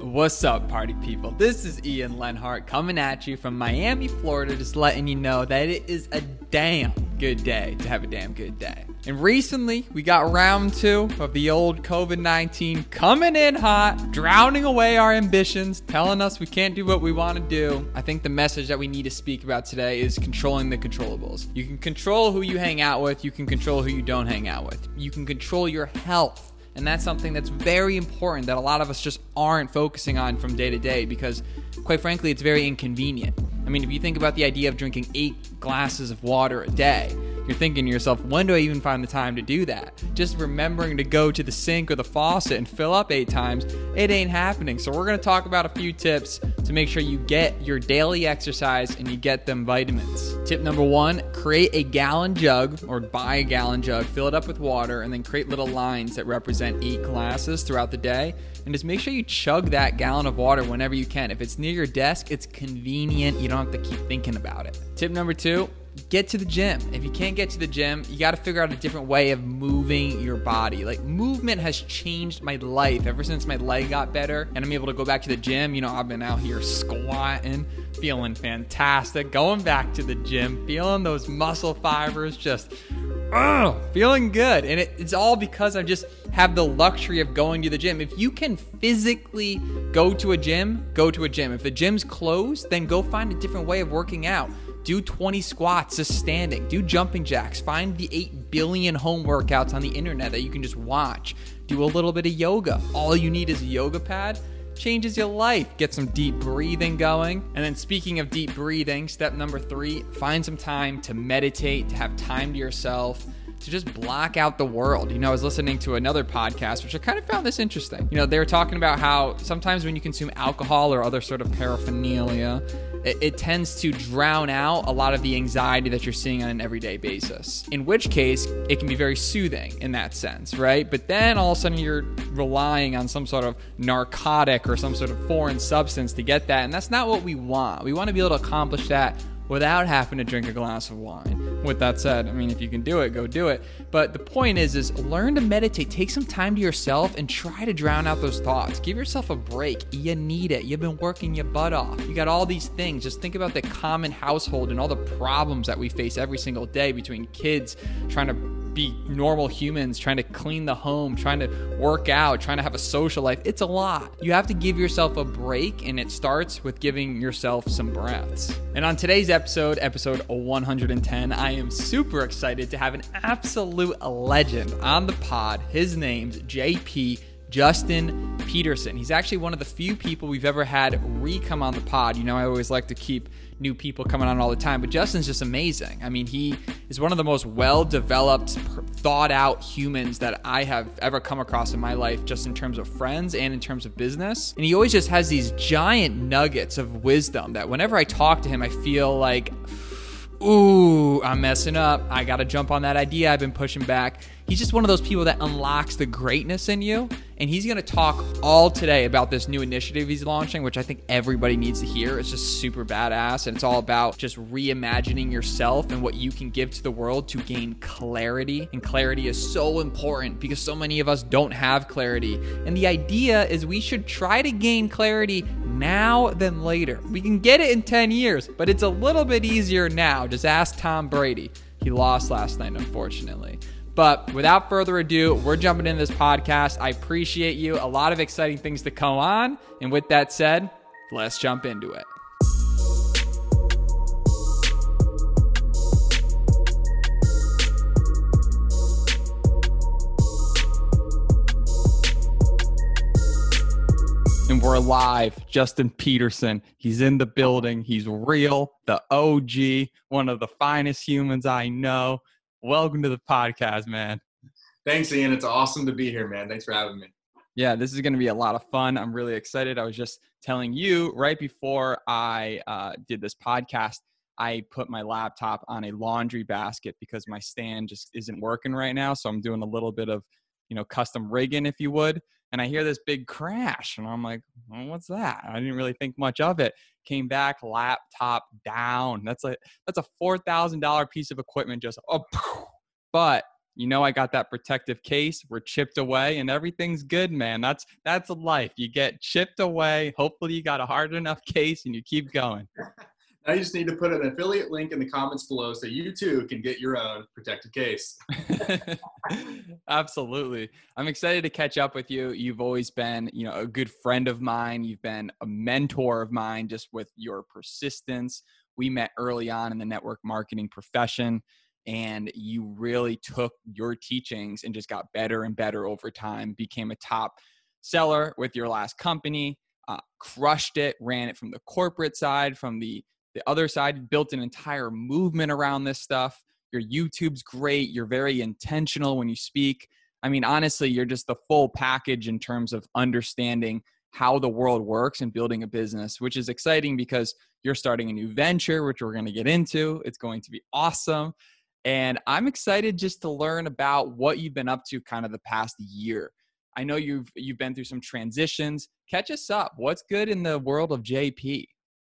What's up, party people? This is Ian Lenhart coming at you from Miami, Florida, just letting you know that it is a damn good day to have a damn good day. And recently, we got round two of the old COVID 19 coming in hot, drowning away our ambitions, telling us we can't do what we want to do. I think the message that we need to speak about today is controlling the controllables. You can control who you hang out with, you can control who you don't hang out with, you can control your health and that's something that's very important that a lot of us just aren't focusing on from day to day because, quite frankly, it's very inconvenient. I mean, if you think about the idea of drinking eight glasses of water a day, you're thinking to yourself, when do I even find the time to do that? Just remembering to go to the sink or the faucet and fill up eight times, it ain't happening. So, we're gonna talk about a few tips to make sure you get your daily exercise and you get them vitamins. Tip number one create a gallon jug or buy a gallon jug, fill it up with water, and then create little lines that represent eight glasses throughout the day. And just make sure you chug that gallon of water whenever you can. If it's near your desk, it's convenient. You don't have to keep thinking about it. Tip number two get to the gym. If you can't get to the gym, you got to figure out a different way of moving your body. Like movement has changed my life ever since my leg got better and I'm able to go back to the gym. You know, I've been out here squatting, feeling fantastic, going back to the gym, feeling those muscle fibers just oh, feeling good. And it, it's all because I just have the luxury of going to the gym. If you can physically go to a gym, go to a gym. If the gym's closed, then go find a different way of working out. Do 20 squats just standing. Do jumping jacks. Find the 8 billion home workouts on the internet that you can just watch. Do a little bit of yoga. All you need is a yoga pad. Changes your life. Get some deep breathing going. And then, speaking of deep breathing, step number three find some time to meditate, to have time to yourself to just block out the world. You know, I was listening to another podcast, which I kind of found this interesting. You know, they were talking about how sometimes when you consume alcohol or other sort of paraphernalia, it, it, tends to drown out a lot of the anxiety that you're seeing on an everyday basis. In which case, it can be very soothing in that sense, right? But then all of a sudden you're relying on some sort of narcotic or some sort of foreign substance to get that. And that's not what we want. We want to be able to accomplish that without having to drink a glass of wine. With that said, I mean, if you can do it, go do it. But the point is, is learn to meditate. Take some time to yourself and try to drown out those thoughts. Give yourself a break. You need it. You've been working your butt off. You got all these things. Just think about the common household and all the problems that we face every single day between kids trying to be normal humans, trying to clean the home, trying to work out, trying to have a social life. It's a lot. You have to give yourself a break, and it starts with giving yourself some breaths. And on today's episode, episode 110, I am super excited to have an absolute legend on the pod. His name's JP. Justin Peterson. He's actually one of the few people we've ever had re come on the pod. You know, I always like to keep new people coming on all the time, but Justin's just amazing. I mean, he is one of the most well developed, thought out humans that I have ever come across in my life, just in terms of friends and in terms of business. And he always just has these giant nuggets of wisdom that whenever I talk to him, I feel like, ooh, I'm messing up. I got to jump on that idea I've been pushing back. He's just one of those people that unlocks the greatness in you. And he's going to talk all today about this new initiative he's launching, which I think everybody needs to hear. It's just super badass. And it's all about just reimagining yourself and what you can give to the world to gain clarity. And clarity is so important because so many of us don't have clarity. And the idea is we should try to gain clarity now than later. We can get it in 10 years, but it's a little bit easier now. Just ask Tom Brady. He lost last night, unfortunately. But without further ado, we're jumping into this podcast. I appreciate you. A lot of exciting things to come on. And with that said, let's jump into it. And we're live. Justin Peterson. He's in the building. He's real, the OG, one of the finest humans I know welcome to the podcast, man. Thanks, Ian. It's awesome to be here, man. Thanks for having me. Yeah, this is going to be a lot of fun. I'm really excited. I was just telling you right before I uh, did this podcast, I put my laptop on a laundry basket because my stand just isn't working right now. So I'm doing a little bit of, you know, custom rigging, if you would. And I hear this big crash, and I'm like, well, "What's that?" I didn't really think much of it. Came back, laptop down. That's a that's a four thousand dollar piece of equipment. Just oh, but you know I got that protective case. We're chipped away and everything's good, man. That's that's life. You get chipped away. Hopefully you got a hard enough case and you keep going. I just need to put an affiliate link in the comments below so you too can get your own protective case. Absolutely. I'm excited to catch up with you. You've always been, you know, a good friend of mine. You've been a mentor of mine just with your persistence. We met early on in the network marketing profession and you really took your teachings and just got better and better over time, became a top seller with your last company, uh, crushed it, ran it from the corporate side, from the the other side built an entire movement around this stuff. Your youtube's great. You're very intentional when you speak. I mean honestly you're just the full package in terms of understanding how the world works and building a business which is exciting because you're starting a new venture which we're going to get into. It's going to be awesome. And i'm excited just to learn about what you've been up to kind of the past year. I know you've you've been through some transitions. Catch us up. What's good in the world of jp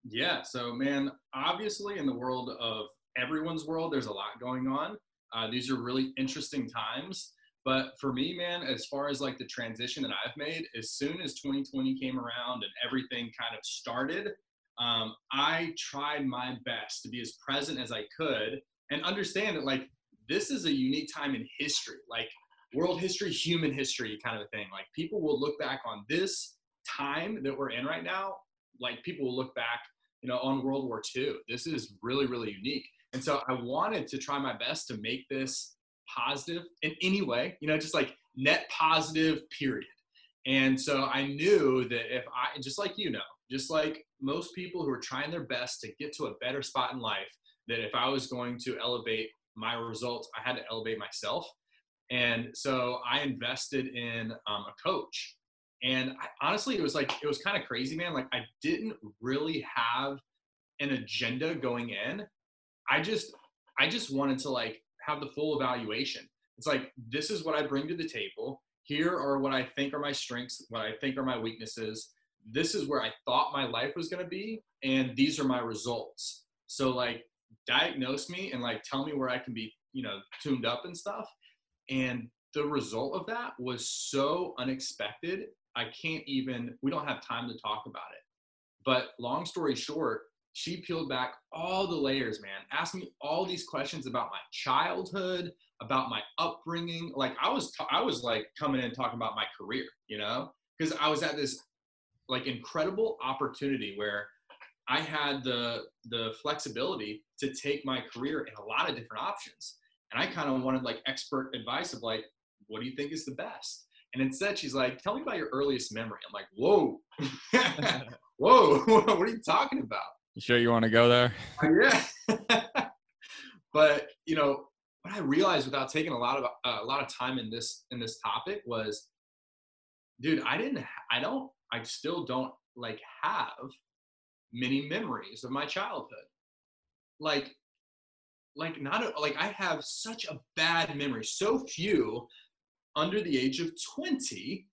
yeah. So, man, obviously, in the world of everyone's world, there's a lot going on. Uh, these are really interesting times. But for me, man, as far as like the transition that I've made, as soon as 2020 came around and everything kind of started, um, I tried my best to be as present as I could and understand that like this is a unique time in history, like world history, human history kind of a thing. Like people will look back on this time that we're in right now, like people will look back you know, on World War II. This is really, really unique. And so I wanted to try my best to make this positive in any way, you know, just like net positive, period. And so I knew that if I, just like you know, just like most people who are trying their best to get to a better spot in life, that if I was going to elevate my results, I had to elevate myself. And so I invested in um, a coach and I, honestly, it was like, it was kind of crazy, man. Like, I didn't really have an agenda going in. I just, I just wanted to like have the full evaluation. It's like, this is what I bring to the table. Here are what I think are my strengths, what I think are my weaknesses. This is where I thought my life was going to be. And these are my results. So, like, diagnose me and like tell me where I can be, you know, tuned up and stuff. And the result of that was so unexpected I can't even, we don't have time to talk about it. But long story short, she peeled back all the layers, man, asked me all these questions about my childhood, about my upbringing. Like I was, I was like coming in talking about my career, you know, because I was at this like incredible opportunity where I had the the flexibility to take my career in a lot of different options. And I kind of wanted like expert advice of like, what do you think is the best? And instead, she's like, "Tell me about your earliest memory." I'm like, "Whoa, whoa, what are you talking about?" You sure you want to go there? Uh, yeah. but you know, what I realized without taking a lot of uh, a lot of time in this in this topic was, dude, I didn't, I don't, I still don't like have many memories of my childhood. Like, like not a, like I have such a bad memory, so few under the age of 20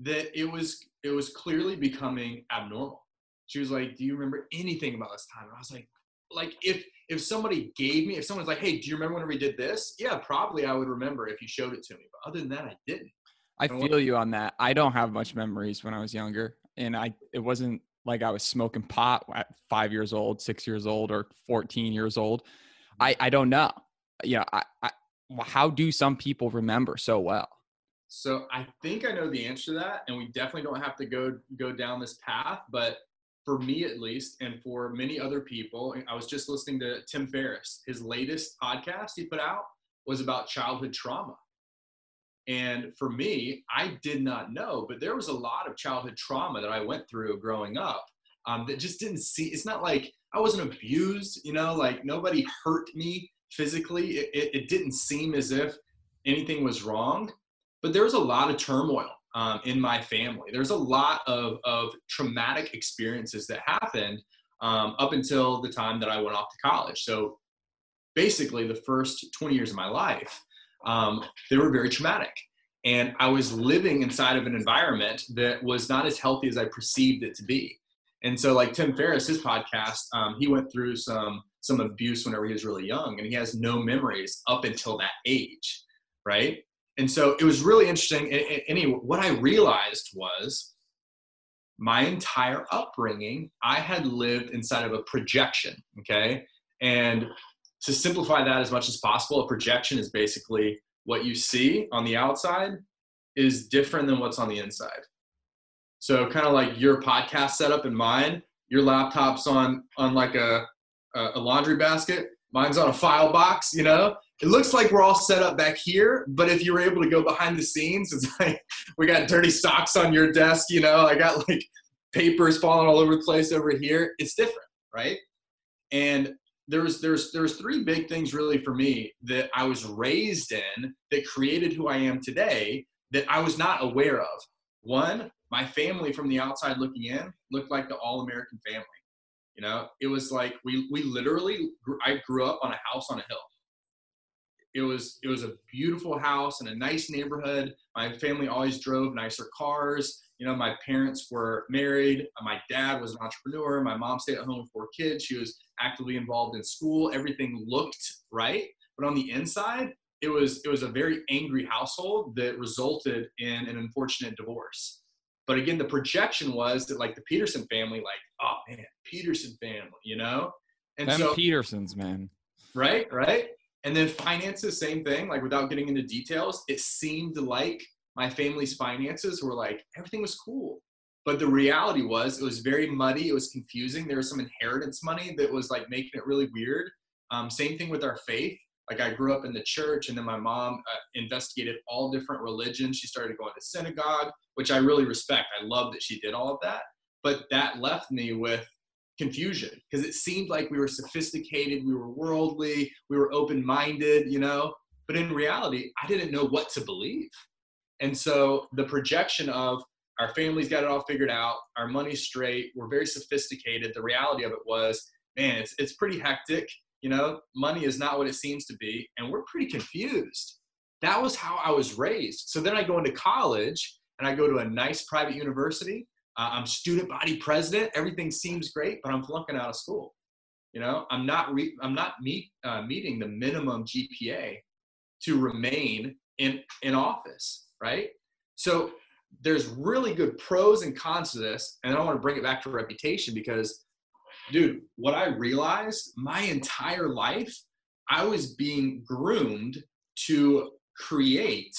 that it was it was clearly becoming abnormal. She was like, "Do you remember anything about this time?" And I was like, "Like if if somebody gave me, if someone's like, hey, do you remember when we did this? Yeah, probably I would remember if you showed it to me. But other than that, I didn't." I feel you on that. I don't have much memories when I was younger, and I it wasn't like I was smoking pot at five years old, six years old, or fourteen years old. I I don't know. You know, I, I how do some people remember so well? So I think I know the answer to that, and we definitely don't have to go go down this path. But for me, at least, and for many other people, I was just listening to Tim Ferriss. His latest podcast he put out was about childhood trauma. And for me, I did not know, but there was a lot of childhood trauma that I went through growing up um, that just didn't see. It's not like I wasn't abused, you know, like nobody hurt me physically, it, it, it didn't seem as if anything was wrong. But there was a lot of turmoil um, in my family. There's a lot of, of traumatic experiences that happened um, up until the time that I went off to college. So basically, the first 20 years of my life, um, they were very traumatic. And I was living inside of an environment that was not as healthy as I perceived it to be. And so, like Tim Ferriss, his podcast, um, he went through some some abuse whenever he was really young, and he has no memories up until that age. right? And so it was really interesting. Anyway, what I realized was my entire upbringing, I had lived inside of a projection, okay? And to simplify that as much as possible, a projection is basically what you see on the outside is different than what's on the inside. So kind of like your podcast setup and mine, your laptop's on on like a a laundry basket, mine's on a file box, you know? It looks like we're all set up back here, but if you were able to go behind the scenes, it's like we got dirty socks on your desk, you know? I got like papers falling all over the place over here. It's different, right? And there's there's there's three big things really for me that I was raised in that created who I am today that I was not aware of. One, my family from the outside looking in looked like the all-American family. You know, it was like we we literally I grew up on a house on a hill. It was it was a beautiful house in a nice neighborhood. My family always drove nicer cars. You know, my parents were married. My dad was an entrepreneur. My mom stayed at home with four kids. She was actively involved in school. Everything looked right, but on the inside, it was it was a very angry household that resulted in an unfortunate divorce. But again, the projection was that like the Peterson family, like, oh man, Peterson family, you know? And Them so Petersons, man. Right, right. And then finances, same thing. Like without getting into details, it seemed like my family's finances were like everything was cool. But the reality was it was very muddy. It was confusing. There was some inheritance money that was like making it really weird. Um, same thing with our faith like I grew up in the church, and then my mom uh, investigated all different religions. She started going to synagogue, which I really respect. I love that she did all of that. But that left me with confusion because it seemed like we were sophisticated, we were worldly, we were open minded, you know. But in reality, I didn't know what to believe. And so the projection of our family's got it all figured out, our money's straight, we're very sophisticated. The reality of it was, man, it's, it's pretty hectic you know, money is not what it seems to be. And we're pretty confused. That was how I was raised. So then I go into college and I go to a nice private university. I'm student body president. Everything seems great, but I'm flunking out of school. You know, I'm not re- I'm not meet, uh, meeting the minimum GPA to remain in in office, right? So there's really good pros and cons to this, and I want to bring it back to reputation because dude, what I realized my entire life, I was being groomed to create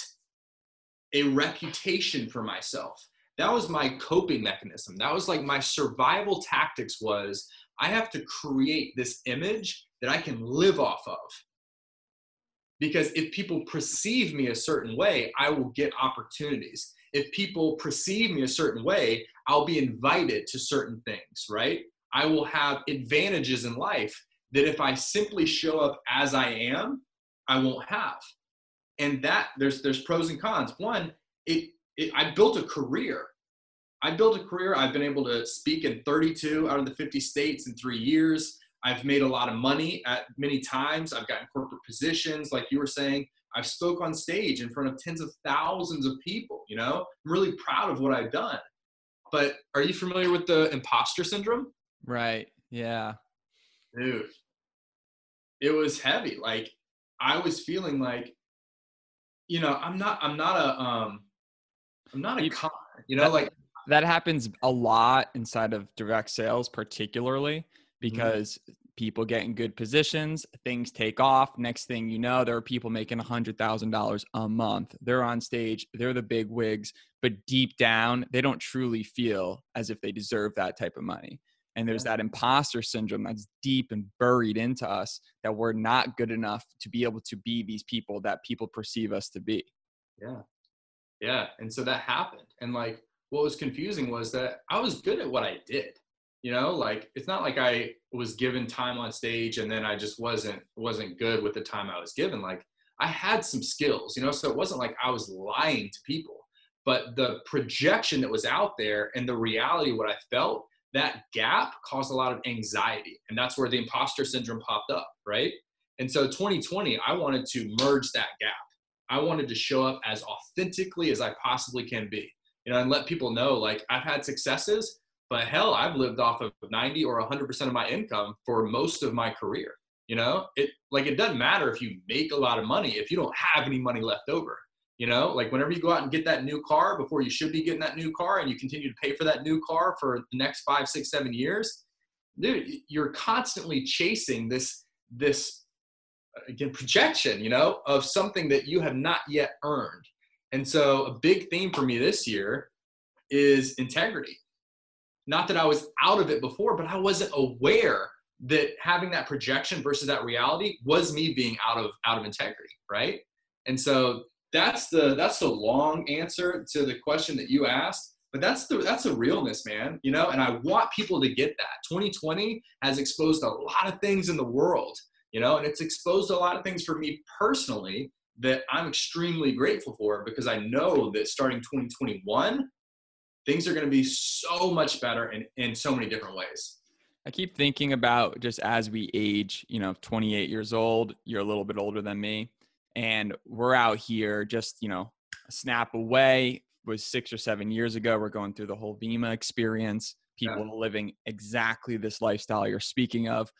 a reputation for myself. That was my coping mechanism. That was like my survival tactics was I have to create this image that I can live off of. Because if people perceive me a certain way, I will get opportunities. If people perceive me a certain way, I'll be invited to certain things, right? I will have advantages in life that if I simply show up as I am, I won't have. And that there's there's pros and cons. One, it, it I built a career. I built a career. I've been able to speak in 32 out of the 50 states in three years. I've made a lot of money at many times. I've gotten corporate positions, like you were saying. I've spoke on stage in front of tens of thousands of people. You know, I'm really proud of what I've done. But are you familiar with the imposter syndrome? Right. Yeah. Dude, it was heavy. Like I was feeling like, you know, I'm not, I'm not a, um, I'm not a you, con, you know, like that happens a lot inside of direct sales, particularly mm-hmm. because mm-hmm. people get in good positions, things take off. Next thing you know, there are people making a hundred thousand dollars a month. They're on stage, they're the big wigs, but deep down, they don't truly feel as if they deserve that type of money and there's that imposter syndrome that's deep and buried into us that we're not good enough to be able to be these people that people perceive us to be yeah yeah and so that happened and like what was confusing was that i was good at what i did you know like it's not like i was given time on stage and then i just wasn't wasn't good with the time i was given like i had some skills you know so it wasn't like i was lying to people but the projection that was out there and the reality what i felt that gap caused a lot of anxiety. And that's where the imposter syndrome popped up, right? And so 2020, I wanted to merge that gap. I wanted to show up as authentically as I possibly can be, you know, and let people know like I've had successes, but hell, I've lived off of 90 or 100% of my income for most of my career. You know, it like it doesn't matter if you make a lot of money if you don't have any money left over. You know, like whenever you go out and get that new car before you should be getting that new car and you continue to pay for that new car for the next five, six, seven years, dude, you're constantly chasing this this uh, again projection, you know, of something that you have not yet earned. And so a big theme for me this year is integrity. Not that I was out of it before, but I wasn't aware that having that projection versus that reality was me being out of out of integrity, right? And so that's the that's the long answer to the question that you asked but that's the that's the realness man you know and i want people to get that 2020 has exposed a lot of things in the world you know and it's exposed a lot of things for me personally that i'm extremely grateful for because i know that starting 2021 things are going to be so much better in, in so many different ways. I keep thinking about just as we age you know 28 years old you're a little bit older than me and we're out here just you know a snap away. Was six or seven years ago we're going through the whole vemma experience. People yeah. living exactly this lifestyle you're speaking of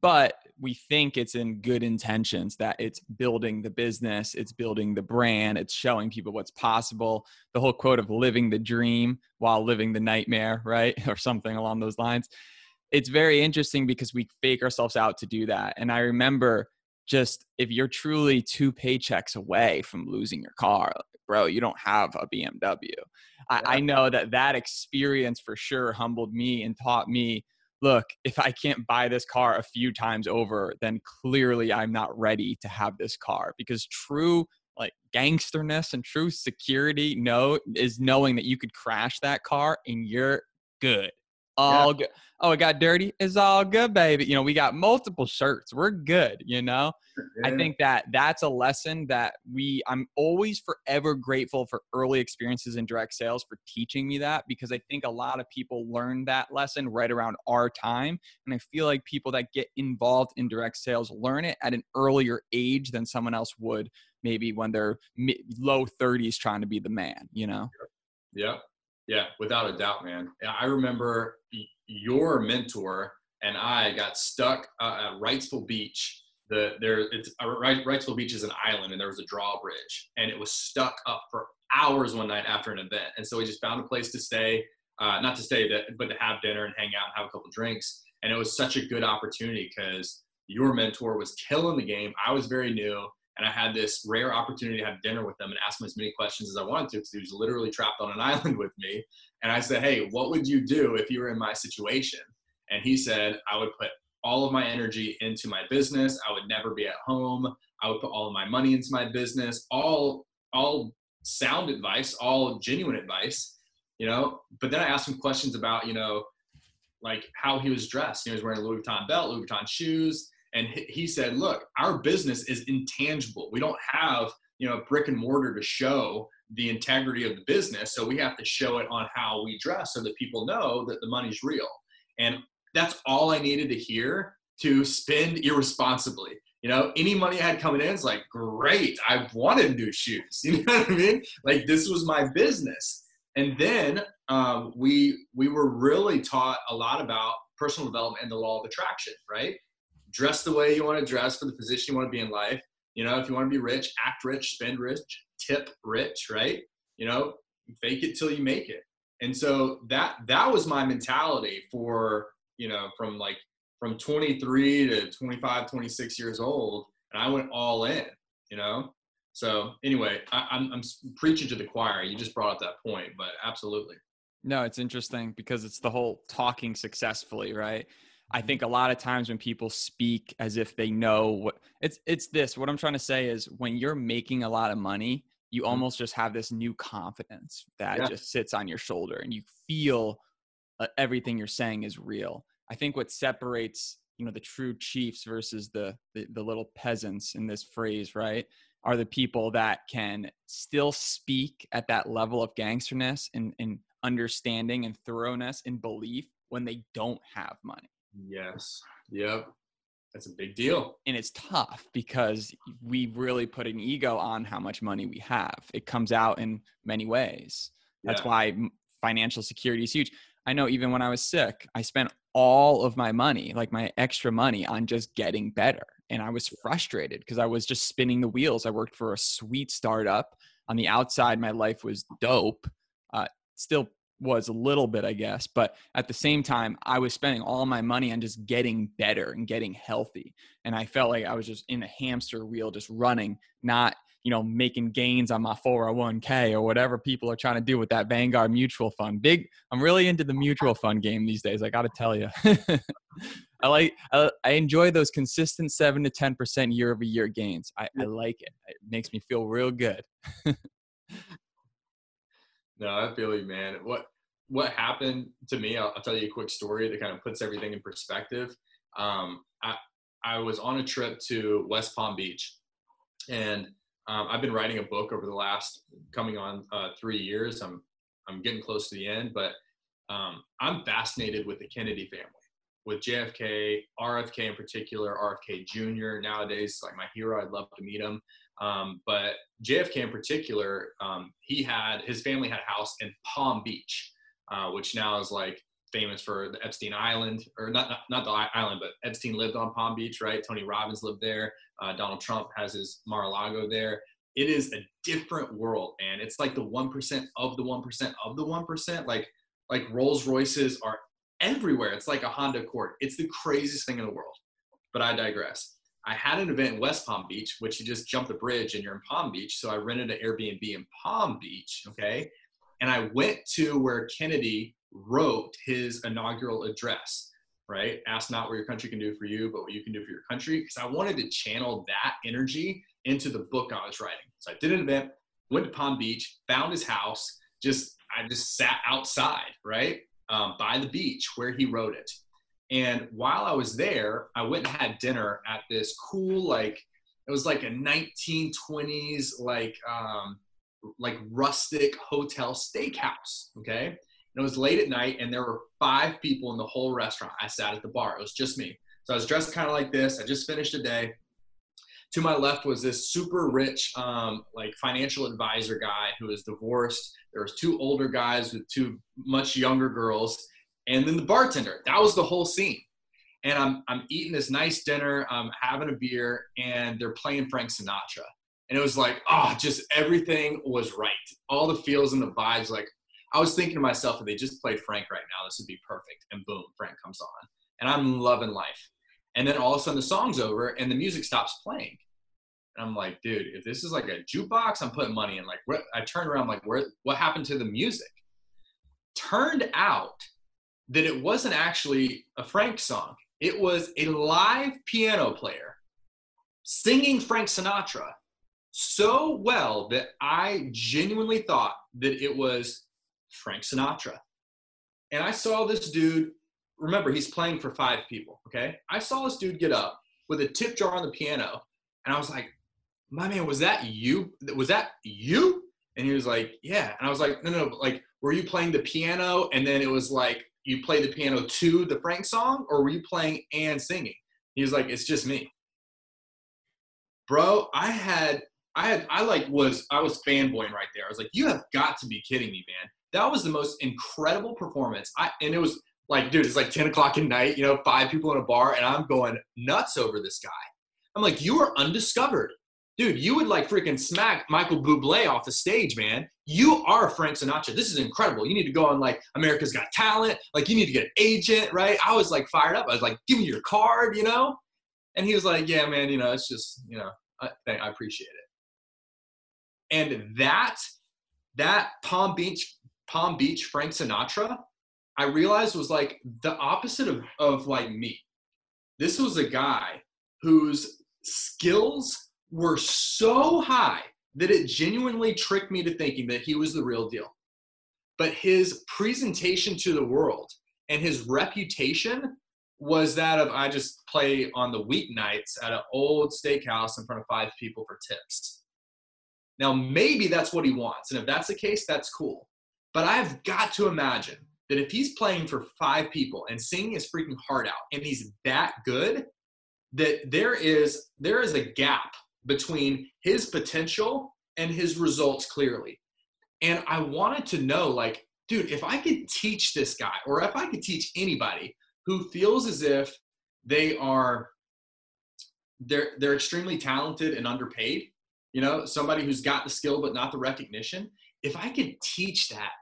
but we think it's in good intentions that it's building the business it's building the brand it's showing people what's possible. The whole quote of living the dream while living the nightmare right or something along those lines. It's very interesting because we fake ourselves out to do that. And i remember just if you're truly two paychecks away from losing your car, bro, you don't have a BMW. I, I know that that experience for sure humbled me and taught me look, if I can't buy this car a few times over, then clearly I'm not ready to have this car because true like gangsterness and true security no is knowing that you could crash that car and you're good all yeah. good. Oh, it got dirty. It's all good, baby. You know, we got multiple shirts. We're good. You know, yeah. I think that that's a lesson that we. I'm always forever grateful for early experiences in direct sales for teaching me that because I think a lot of people learn that lesson right around our time, and I feel like people that get involved in direct sales learn it at an earlier age than someone else would maybe when they're low 30s trying to be the man. You know. Yeah. Yeah, without a doubt, man. I remember your mentor and I got stuck uh, at Wrightsville Beach. The there, it's uh, Wrightsville Beach is an island, and there was a drawbridge, and it was stuck up for hours one night after an event. And so we just found a place to stay, uh, not to stay, that, but to have dinner and hang out and have a couple drinks. And it was such a good opportunity because your mentor was killing the game. I was very new, and I had this rare opportunity to have dinner with them and ask him as many questions as I wanted to because he was literally trapped on an island with me. And I said, Hey, what would you do if you were in my situation? And he said, I would put all of my energy into my business. I would never be at home. I would put all of my money into my business, all, all sound advice, all genuine advice, you know. But then I asked him questions about, you know, like how he was dressed. He was wearing a Louis Vuitton belt, Louis Vuitton shoes and he said look our business is intangible. We don't have you know brick and mortar to show the integrity of the business. So we have to show it on how we dress so that people know that the money's real. And that's all i needed to hear to spend irresponsibly. You know any money i had coming in is like great i wanted new shoes. You know what i mean? Like this was my business. And then um, we we were really taught a lot about personal development and the law of attraction right dress the way you want to dress for the position you want to be in life. You know, if you want to be rich, act rich, spend rich, tip rich, right? You know, fake it till you make it. And so that that was my mentality for, you know, from like from 23 to 25, 26 years old. And I went all in, you know? So anyway, I, I'm, I'm preaching to the choir. You just brought up that point, but absolutely. No, it's interesting because it's the whole talking successfully, right? I think a lot of times when people speak as if they know what it's it's this what I'm trying to say is when you're making a lot of money you mm-hmm. almost just have this new confidence that yeah. just sits on your shoulder and you feel uh, everything you're saying is real. I think what separates you know the true chiefs versus the, the the little peasants in this phrase right are the people that can still speak at that level of gangsterness and, and understanding and thoroughness and belief when they don't have money Yes. Yep. That's a big deal. And it's tough because we really put an ego on how much money we have. It comes out in many ways. That's yeah. why financial security is huge. I know even when I was sick, I spent all of my money, like my extra money, on just getting better. And I was frustrated because I was just spinning the wheels. I worked for a sweet startup. On the outside, my life was dope. Uh, still was a little bit, I guess. But at the same time, I was spending all my money on just getting better and getting healthy. And I felt like I was just in a hamster wheel, just running, not, you know, making gains on my 401k or whatever people are trying to do with that Vanguard mutual fund. Big, I'm really into the mutual fund game these days. I got to tell you. I like, I, I, enjoy those consistent seven to 10% year over year gains. I, I like it. It makes me feel real good. No, I feel you, man. What what happened to me? I'll, I'll, tell you a quick story that kind of puts everything in perspective. Um, I I was on a trip to West Palm Beach, and um, I've been writing a book over the last coming on uh, three years. I'm I'm getting close to the end, but um, I'm fascinated with the Kennedy family, with JFK, RFK in particular, RFK Jr. Nowadays, like my hero. I'd love to meet him. Um, but JFK in particular, um, he had his family had a house in Palm Beach, uh, which now is like famous for the Epstein Island, or not, not, not the island, but Epstein lived on Palm Beach, right? Tony Robbins lived there. Uh, Donald Trump has his Mar-a-Lago there. It is a different world, and it's like the one percent of the one percent of the one percent. Like like Rolls Royces are everywhere. It's like a Honda Accord. It's the craziest thing in the world. But I digress. I had an event in West Palm Beach, which you just jump the bridge and you're in Palm Beach. So I rented an Airbnb in Palm Beach. Okay. And I went to where Kennedy wrote his inaugural address, right? Ask not what your country can do for you, but what you can do for your country. Because I wanted to channel that energy into the book I was writing. So I did an event, went to Palm Beach, found his house, just, I just sat outside, right? Um, by the beach where he wrote it. And while I was there, I went and had dinner at this cool, like, it was like a 1920s, like, um, like rustic hotel steakhouse. Okay. And it was late at night, and there were five people in the whole restaurant. I sat at the bar. It was just me. So I was dressed kind of like this. I just finished a day. To my left was this super rich, um, like financial advisor guy who was divorced. There was two older guys with two much younger girls, and then the bartender. That was the whole scene. And I'm I'm eating this nice dinner, I'm having a beer, and they're playing Frank Sinatra. And it was like, oh, just everything was right. All the feels and the vibes. Like I was thinking to myself, if they just played Frank right now, this would be perfect. And boom, Frank comes on. And I'm loving life. And then all of a sudden the song's over and the music stops playing. And I'm like, dude, if this is like a jukebox, I'm putting money in. Like, where, I turned around, like, where? What happened to the music? Turned out that it wasn't actually a Frank song. It was a live piano player singing Frank Sinatra so well that I genuinely thought that it was Frank Sinatra. And I saw this dude, remember, he's playing for five people, okay? I saw this dude get up with a tip jar on the piano, and I was like, my man, was that you? Was that you? And he was like, yeah. And I was like, no, no, like, were you playing the piano and then it was like you play the piano to the Frank song, or were you playing and singing? He was like, it's just me. Bro, I had, I had, I like was, I was fanboying right there. I was like, you have got to be kidding me, man. That was the most incredible performance. I, and it was like, dude, it's like 10 o'clock at night, you know, five people in a bar, and I'm going nuts over this guy. I'm like, you are undiscovered dude, you would like freaking smack Michael Bublé off the stage, man. You are Frank Sinatra. This is incredible. You need to go on like America's Got Talent. Like you need to get an agent, right? I was like fired up. I was like, give me your card, you know? And he was like, yeah, man, you know, it's just, you know, I, I appreciate it. And that, that Palm Beach, Palm Beach Frank Sinatra, I realized was like the opposite of, of like me. This was a guy whose skills were so high that it genuinely tricked me to thinking that he was the real deal. But his presentation to the world and his reputation was that of I just play on the weeknights at an old steakhouse in front of five people for tips. Now, maybe that's what he wants. And if that's the case, that's cool. But I've got to imagine that if he's playing for five people and singing his freaking heart out and he's that good, that there is there is a gap between his potential and his results clearly. And I wanted to know, like, dude, if I could teach this guy, or if I could teach anybody who feels as if they are they're they're extremely talented and underpaid, you know, somebody who's got the skill but not the recognition. If I could teach that,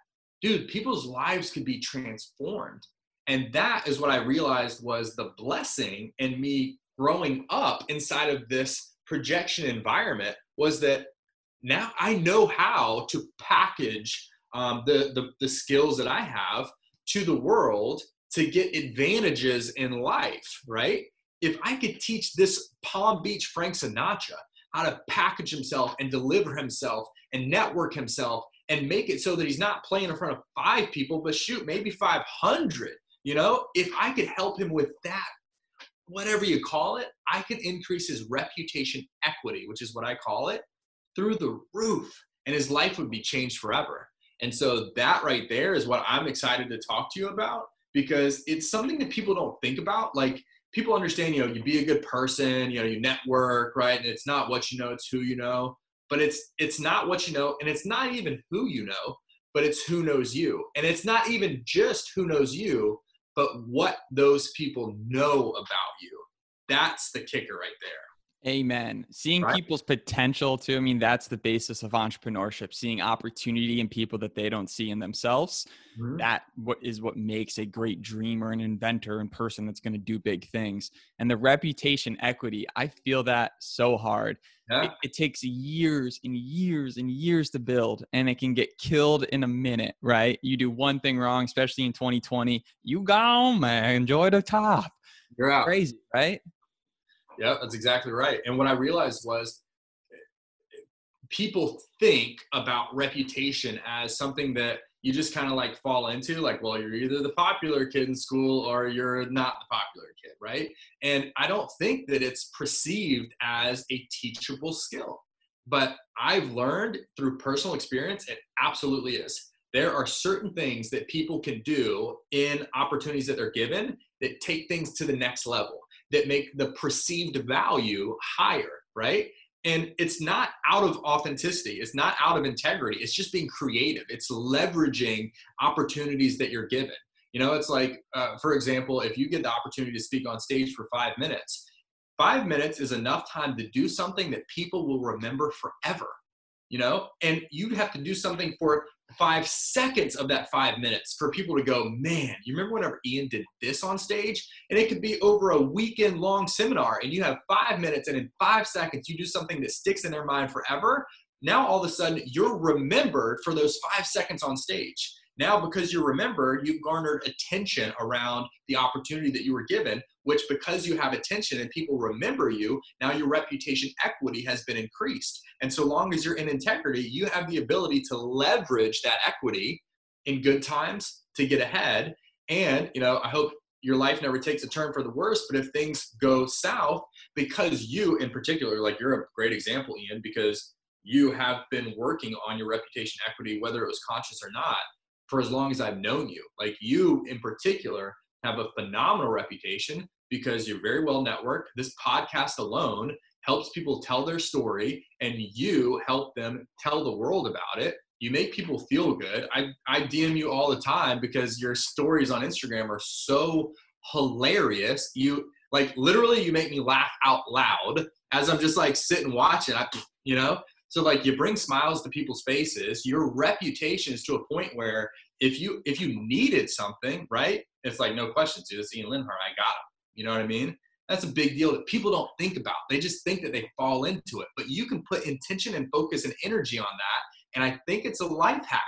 dude, people's lives could be transformed. And that is what I realized was the blessing in me growing up inside of this projection environment was that now I know how to package um, the, the, the skills that I have to the world to get advantages in life, right? If I could teach this Palm Beach Frank Sinatra how to package himself and deliver himself and network himself and make it so that he's not playing in front of five people, but shoot, maybe 500, you know, if I could help him with that, whatever you call it, I could increase his reputation equity, which is what I call it, through the roof. And his life would be changed forever. And so that right there is what I'm excited to talk to you about because it's something that people don't think about. Like people understand, you know, you be a good person, you know, you network, right? And it's not what you know, it's who you know. But it's it's not what you know, and it's not even who you know, but it's who knows you. And it's not even just who knows you, but what those people know about you. That's the kicker right there. Amen. Seeing right. people's potential too. I mean, that's the basis of entrepreneurship. Seeing opportunity in people that they don't see in themselves. Mm-hmm. That what is what makes a great dreamer and inventor and person that's going to do big things. And the reputation equity, I feel that so hard. Yeah. It, it, takes years and years and years to build, and it can get killed in a minute. Right? You do one thing wrong, especially in 2020, you gone, man. Enjoy the top. You're out. Crazy, right? Yeah, that's exactly right. And what I realized was people think about reputation as something that you just kind of like fall into like well you're either the popular kid in school or you're not the popular kid right? And i don't think that it's perceived as a teachable skill but i've learned through personal experience it absolutely is. There are certain things that people can do in opportunities that they're given that take things to the next level that make the perceived value higher, right? And it's not out of authenticity, it's not out of integrity, it's just being creative. It's leveraging opportunities that you're given. You know, it's like, uh, for example, if you get the opportunity to speak on stage for five minutes, five minutes is enough time to do something that people will remember forever you know and you have to do something for five seconds of that five minutes for people to go man you remember whenever ian did this on stage? And it could be over a weekend long seminar and you have five minutes and in five seconds you do something that sticks in their mind forever. Now all of a sudden you're remembered for those five seconds on stage now, because you remember, you've garnered attention around the opportunity that you were given, which because you have attention and people remember you, now your reputation equity has been increased. And so long as you're in integrity, you have the ability to leverage that equity in good times to get ahead. And, you know, I hope your life never takes a turn for the worse, but if things go south, because you in particular, like you're a great example, Ian, because you have been working on your reputation equity, whether it was conscious or not for as long as I've known you. Like you in particular have a phenomenal reputation because you're very well networked. This podcast alone helps people tell their story and you help them tell the world about it. You make people feel good. I, I DM you all the time because your stories on Instagram are so hilarious. You like literally you make me laugh out loud as I'm just like sitting watching. I, you know, so like you bring smiles to people's faces. Your reputation is to a point where if you if you needed something, right? It's like no questions, dude. It's Ian Linhart. I got him. You know what I mean? That's a big deal that people don't think about. They just think that they fall into it. But you can put intention and focus and energy on that. And I think it's a life hack.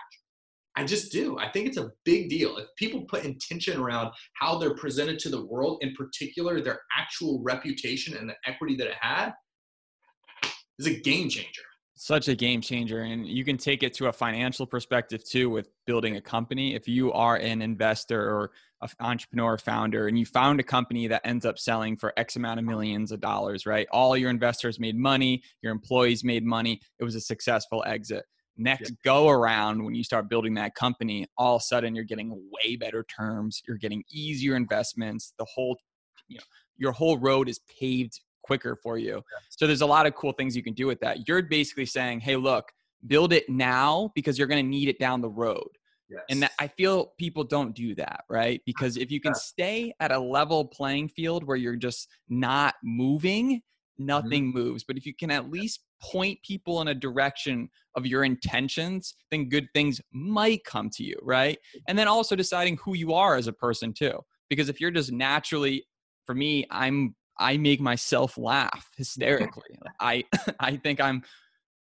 I just do. I think it's a big deal. If people put intention around how they're presented to the world, in particular their actual reputation and the equity that it had, is a game changer such a game changer and you can take it to a financial perspective too with building a company. If you are an investor or an entrepreneur founder and you found a company that ends up selling for x amount of millions of dollars right? All your investors made money your employees made money it was a successful exit. Next go around when you start building that company all of a sudden you're getting way better terms you're getting easier investments the whole you know your whole road is paved quicker for you. So there's a lot of cool things you can do with that. You're basically saying, hey, look, build it now because you're going to need it down the road. Yes. And that, I feel people don't do that, right? Because if you can stay at a level playing field where you're just not moving, mm-hmm. nothing moves. But if you can at least point people in a direction of your intentions, then good things might come to you, right? And then also deciding who you are as a person too. Because if you're just naturally, for me, I'm I make myself laugh hysterically. I I think I'm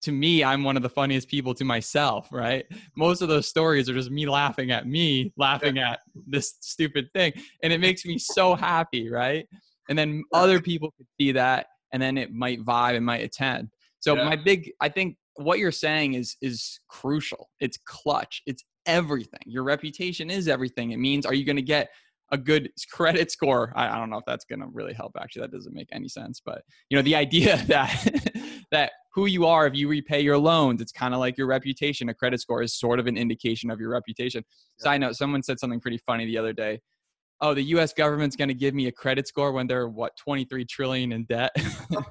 to me, I'm one of the funniest people to myself, right? Most of those stories are just me laughing at me, laughing at this stupid thing. And it makes me so happy, right? And then other people could see that and then it might vibe and might attend. So Yeah. my big I think what you're saying is is crucial. It's clutch. It's everything. Your reputation is everything. It means are you going to get a good credit score? I, I don't know if that's going to really help. Actually, that doesn't make any sense. But you know, the idea that that who you are if you repay your loans, it's kind of like your reputation. A credit score is sort of an indication of your reputation. Side note: Someone said something pretty funny the other day. Oh, the U.S. government's going to give me a credit score when they're what 23 trillion in debt.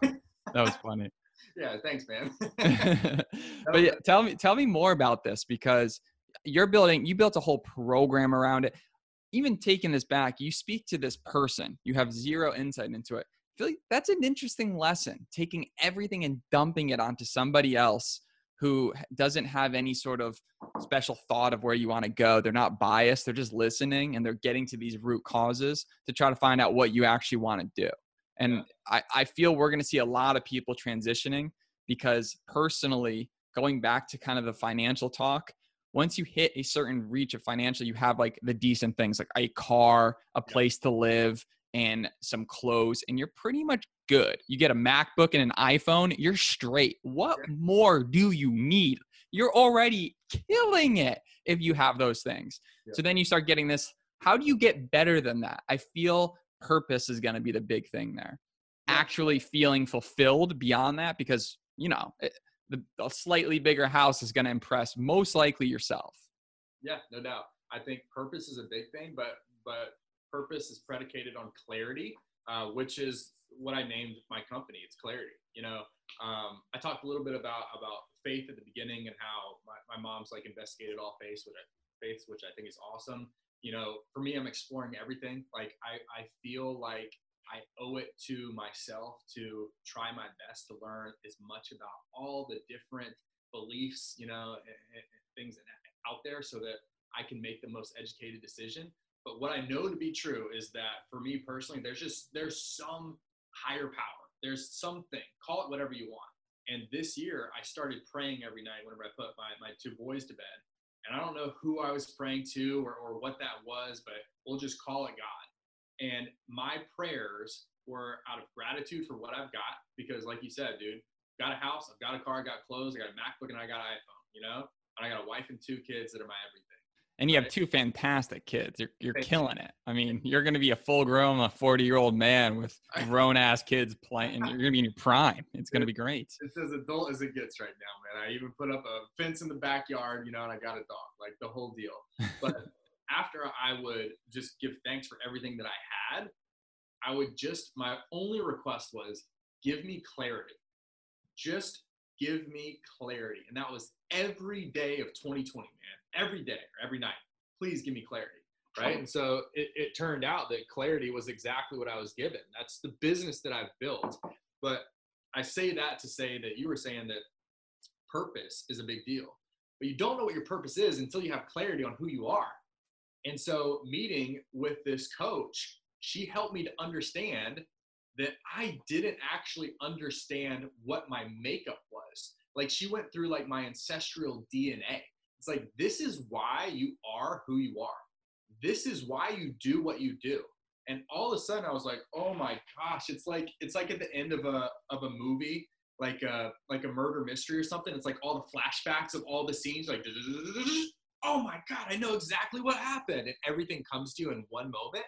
that was funny. yeah, thanks, man. but yeah, tell me tell me more about this because you're building you built a whole program around it even taking this back you speak to this person you have zero insight into it I feel like that's an interesting lesson taking everything and dumping it onto somebody else who doesn't have any sort of special thought of where you want to go they're not biased they're just listening and they're getting to these root causes to try to find out what you actually want to do. And I, I feel we're going to see a lot of people transitioning because personally going back to kind of the financial talk once you hit a certain reach of financial you have like the decent things like a car a place to live and some clothes and you're pretty much good. You get a macbook and an iphone you're straight. What more do you need? You're already killing it if you have those things. Yeah. so then you start getting this how do you get better than that? I feel purpose is going to be the big thing there. Yeah. actually feeling fulfilled beyond that because you know it, the, a slightly bigger house is going to impress most likely yourself Yeah, no doubt. I think purpose is a big thing, but but purpose is predicated on clarity, uh, which is what I named my company. It's clarity. You know, um, I talked a little bit about about faith at the beginning and how my, my mom's like investigated all faiths, which I, which I think is awesome. You know, for me, I'm exploring everything. Like I I feel like I owe it to myself to try my best to learn as much about all the different beliefs, you know, and, and things out there so that I can make the most educated decision. But what I know to be true is that for me personally, there's just there's some higher power. There's something. Call it whatever you want. And this year, I started praying every night whenever I put my, my two boys to bed. And I don't know who I was praying to or, or what that was, but we'll just call it God. And my prayers were out of gratitude for what I've got because, like you said, dude, got a house, I've got a car, I got clothes, I got a MacBook, and I got an iPhone. You know, and I got a wife and two kids that are my everything. and you have two fantastic kids you're, you're Thank you. killing it i mean you're going to be a full grown a 40 year old man with grown ass kids playing you're going to be in your prime it's going to be great It's as adult as it gets right now, man. I even put up a fence in the backyard, you know, and I got a dog, like the whole deal. But after I would just give thanks for everything that I had, I would just, my only request was give me clarity. Just give me clarity. And that was every day of 2020, man. Every day or every night. Please give me clarity. Right. And so it, it turned out that clarity was exactly what I was given. That's the business that I've built. But I say that to say that you were saying that purpose is a big deal, but you don't know what your purpose is until you have clarity on who you are. And so, meeting with this coach, she helped me to understand that I didn't actually understand what my makeup was. Like, she went through like my ancestral DNA. It's like, this is why you are who you are. This is why you do what you do and all of a sudden I was like, oh my gosh, it's like it's like at the end of a of a movie, like a like a murder mystery or something. It's like all the flashbacks of all the scenes, like oh my god, I know exactly what happened, and everything comes to you in one moment.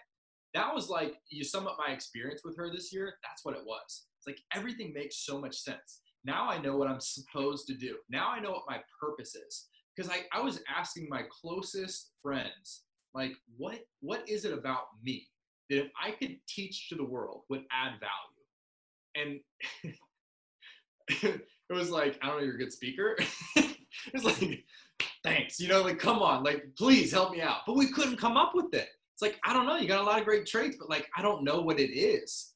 That was like you sum up my experience with her this year. That's what it was. It's like everything makes so much sense. Now I know what I'm supposed to do. Now I know what my purpose is. Because I, I was asking my closest friends, like, what what is it about me? that if I could teach to the world would add value. And it was like, I don't know, you're a good speaker. it's like, thanks. You know, like, come on, like, please help me out. But we couldn't come up with it. It's like, I don't know. You got a lot of great traits, but like, I don't know what it is.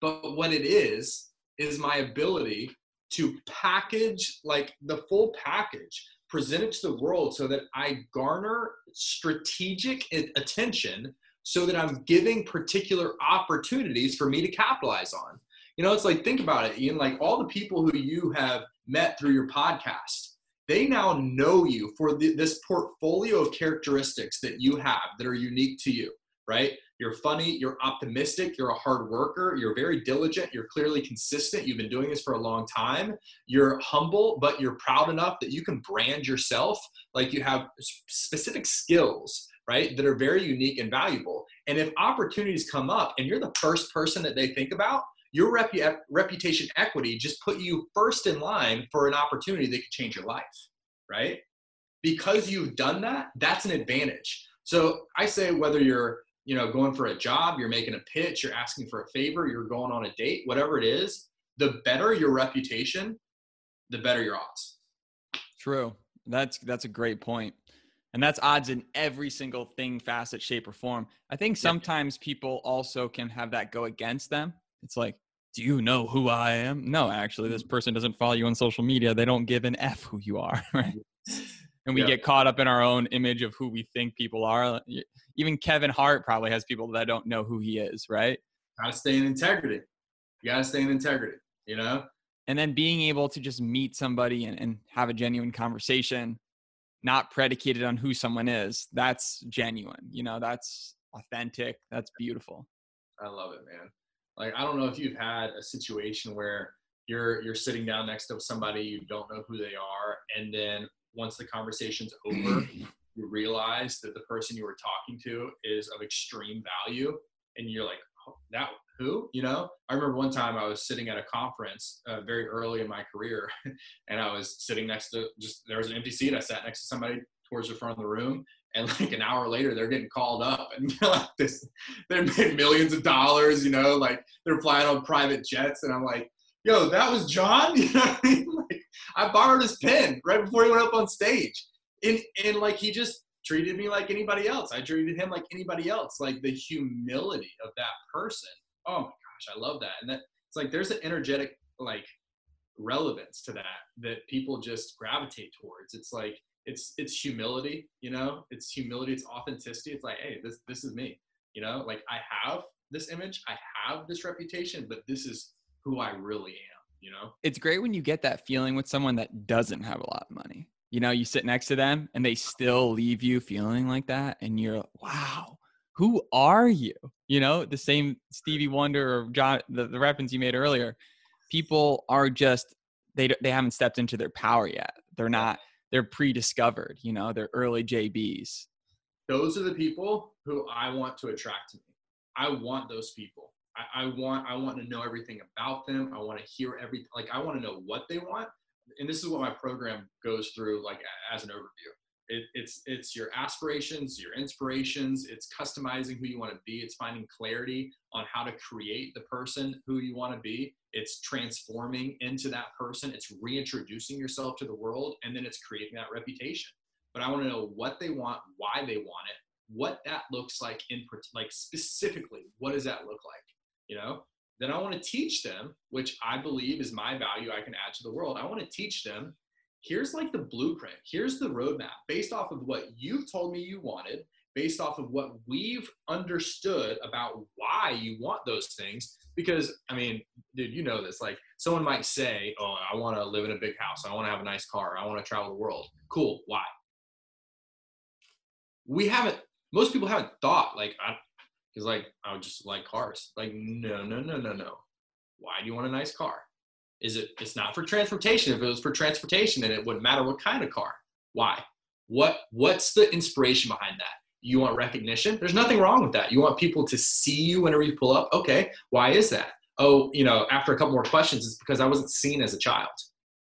But what it is, is my ability to package like the full package, present it to the world so that I garner strategic attention so that I'm giving particular opportunities for me to capitalize on. You know, it's like, think about it, Ian, like all the people who you have met through your podcast, they now know you for this portfolio of characteristics that you have that are unique to you, right? You're funny, you're optimistic, you're a hard worker, you're very diligent, you're clearly consistent, you've been doing this for a long time. You're humble, but you're proud enough that you can brand yourself like you have specific skills, right, that are very unique and valuable. And if opportunities come up and you're the first person that they think about, your repu- reputation equity just put you first in line for an opportunity that could change your life, right? Because you've done that, that's an advantage. So I say whether you're you know going for a job, you're making a pitch, you're asking for a favor, you're going on a date, whatever it is, the better your reputation, the better your odds. True. That's that's a great point. And that's odds in every single thing, facet, shape, or form. I think sometimes people also can have that go against them. It's like, do you know who I am? No, actually, this mm. person doesn't follow you on social media. They don't give an F who you are, right? And we yeah. get caught up in our own image of who we think people are. Even Kevin Hart probably has people that don't know who he is, right? Gotta stay in integrity. You gotta stay in integrity, you know? And then being able to just meet somebody and, and have a genuine conversation, not predicated on who someone is, that's genuine. You know, that's authentic. That's beautiful. I love it, man like I don't know if you've had a situation where you're you're sitting down next to somebody you don't know who they are, and then once the conversation's over, you realize that the person you were talking to is of extreme value, and you're like, oh, that who? You know, I remember one time I was sitting at a conference uh, very early in my career, and I was sitting next to just there was an empty seat. I sat next to somebody towards the front of the room, and like an hour later they're getting called up and they're like this they're made millions of dollars you know like they're flying on private jets. And i'm like yo that was john? You know i mean? Like i borrowed his pen right before he went up on stage. And and like he just treated me like anybody else. I treated him like anybody else. Like the humility of that person. Oh my gosh i love that. And that it's like there's an energetic like relevance to that that people just gravitate towards. It's like it's it's humility you know? It's humility it's authenticity. It's like hey this this is me you know? Like i have this image i have this reputation but this is who i really am you know? It's great when you get that feeling with someone that doesn't have a lot of money. You know you sit next to them and they still leave you feeling like that and you're wow who are you? You know the same stevie wonder or john the, the reference you made earlier people are just they they haven't stepped into their power yet. They're not they're pre-discovered you know they're early jbs those are the people who i want to attract to me. I want those people. I, I want i want to know everything about them. I want to hear everything like i want to know what they want. And this is what my program goes through like as an overview it, it's it's your aspirations your inspirations. It's customizing who you want to be. It's finding clarity on how to create the person who you want to be. It's transforming into that person. It's reintroducing yourself to the world and then it's creating that reputation. But i want to know what they want why they want it what that looks like in like specifically what does that look like you know? Then i want to teach them which i believe is my value i can add to the world. I want to teach them here's like the blueprint. Here's the roadmap based off of what you've told me you wanted based off of what we've understood about why you want those things. Because i mean dude you know this. Like someone might say oh i want to live in a big house. I want to have a nice car. I want to travel the world. Cool. Why? We haven't most people haven't thought like I, because like i would just like cars. Like no no no no no. Why do you want a nice car is it it's not for transportation. If it was for transportation then it wouldn't matter what kind of car. Why? What what's the inspiration behind that? You want recognition? There's nothing wrong with that. You want people to see you whenever you pull up? Okay why is that? Oh you know after a couple more questions it's because i wasn't seen as a child.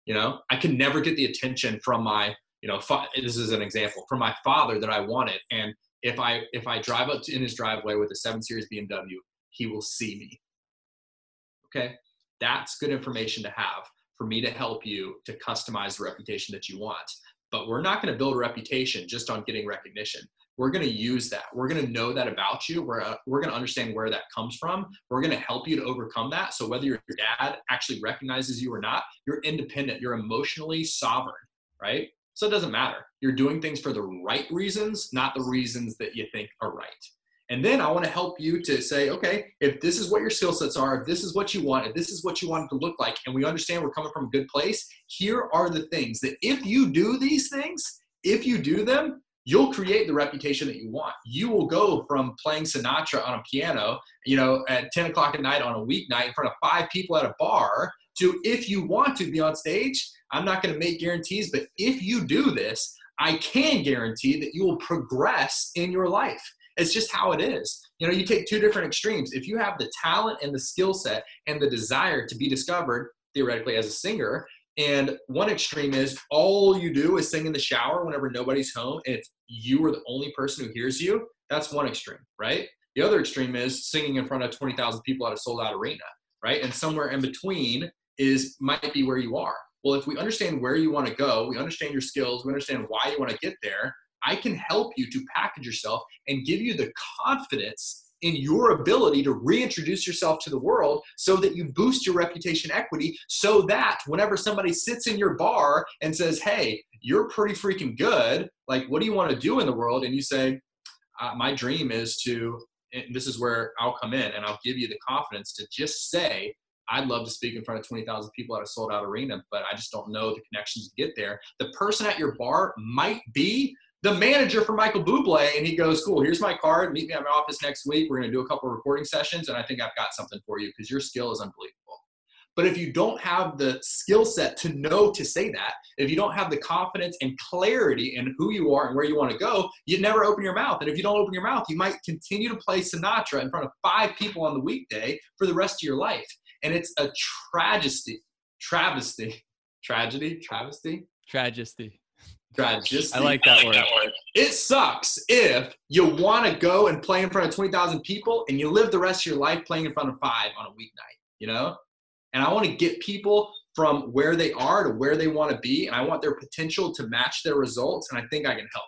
You know i can never get the attention from my you know fa- this is an example from my father that i wanted. And if i if i drive up in his driveway with a 7 series bmw he will see me. Okay that's good information to have for me to help you to customize the reputation that you want but we're not going to build a reputation just on getting recognition we're going to use that. We're going to know that about you. We're, uh, we're going to understand where that comes from. We're going to help you to overcome that. So whether your dad actually recognizes you or not, you're independent. You're emotionally sovereign, right? So it doesn't matter. You're doing things for the right reasons, not the reasons that you think are right. And then I want to help you to say, okay, if this is what your skill sets are, if this is what you want, if this is what you want it to look like, and we understand we're coming from a good place, here are the things that if you do these things, if you do them, you'll create the reputation that you want. You will go from playing Sinatra on a piano, you know, at 10 o'clock at night on a weeknight in front of five people at a bar to if you want to be on stage. I'm not going to make guarantees, but if you do this, I can guarantee that you will progress in your life. It's just how it is. You know, you take two different extremes. If you have the talent and the skill set and the desire to be discovered, theoretically, as a singer, and one extreme is all you do is sing in the shower whenever nobody's home and it's you are the only person who hears you. That's one extreme, right? The other extreme is singing in front of 20,000 people at a sold out arena, right? And somewhere in between is might be where you are. Well, if we understand where you want to go, we understand your skills, we understand why you want to get there, I can help you to package yourself and give you the confidence in your ability to reintroduce yourself to the world so that you boost your reputation equity so that whenever somebody sits in your bar and says, Hey, you're pretty freaking good. Like, what do you want to do in the world? And you say, uh, My dream is to, this is where I'll come in and I'll give you the confidence to just say, I'd love to speak in front of 20,000 people at a sold out arena, but I just don't know the connections to get there. The person at your bar might be the manager for Michael Bublé, and he goes, "Cool, here's my card. Meet me at my office next week. We're going to do a couple of recording sessions, and I think I've got something for you because your skill is unbelievable." But if you don't have the skill set to know to say that, if you don't have the confidence and clarity in who you are and where you want to go, you never open your mouth. And if you don't open your mouth, you might continue to play Sinatra in front of five people on the weekday for the rest of your life. And it's a tragedy, travesty, tragedy, travesty, tragedy just I like that word. It sucks if you want to go and play in front of 20,000 people and you live the rest of your life playing in front of five on a weeknight, you know? And I want to get people from where they are to where they want to be. And I want their potential to match their results. And I think I can help.